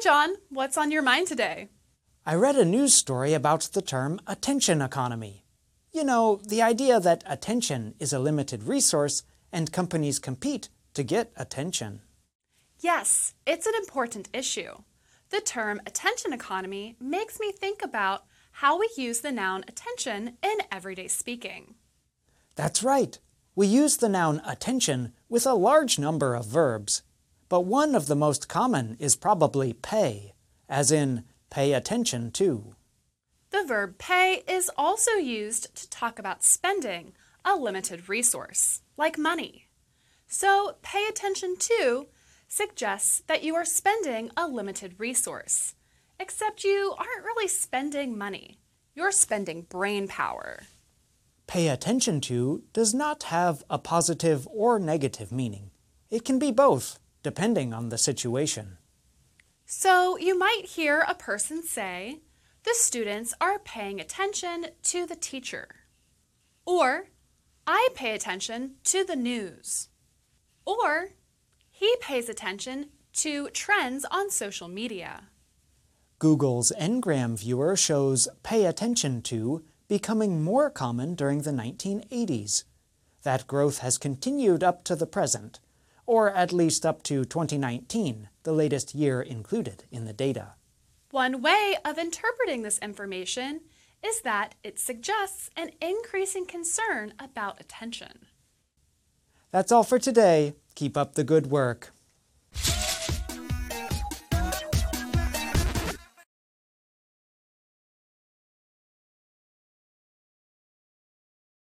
John. What's on your mind today? I read a news story about the term attention economy. You know, the idea that attention is a limited resource and companies compete to get attention. Yes, it's an important issue. The term attention economy makes me think about how we use the noun attention in everyday speaking. That's right. We use the noun attention with a large number of verbs, but one of the most common is probably pay, as in pay attention to. The verb pay is also used to talk about spending a limited resource, like money. So, pay attention to suggests that you are spending a limited resource, except you aren't really spending money. You're spending brain power. Pay attention to does not have a positive or negative meaning. It can be both, depending on the situation. So you might hear a person say, the students are paying attention to the teacher. Or, I pay attention to the news. Or, he pays attention to trends on social media. Google's Ngram viewer shows pay attention to becoming more common during the 1980s. That growth has continued up to the present, or at least up to 2019, the latest year included in the data. One way of interpreting this information is that it suggests an increasing concern about attention. That's all for today. Keep up the good work.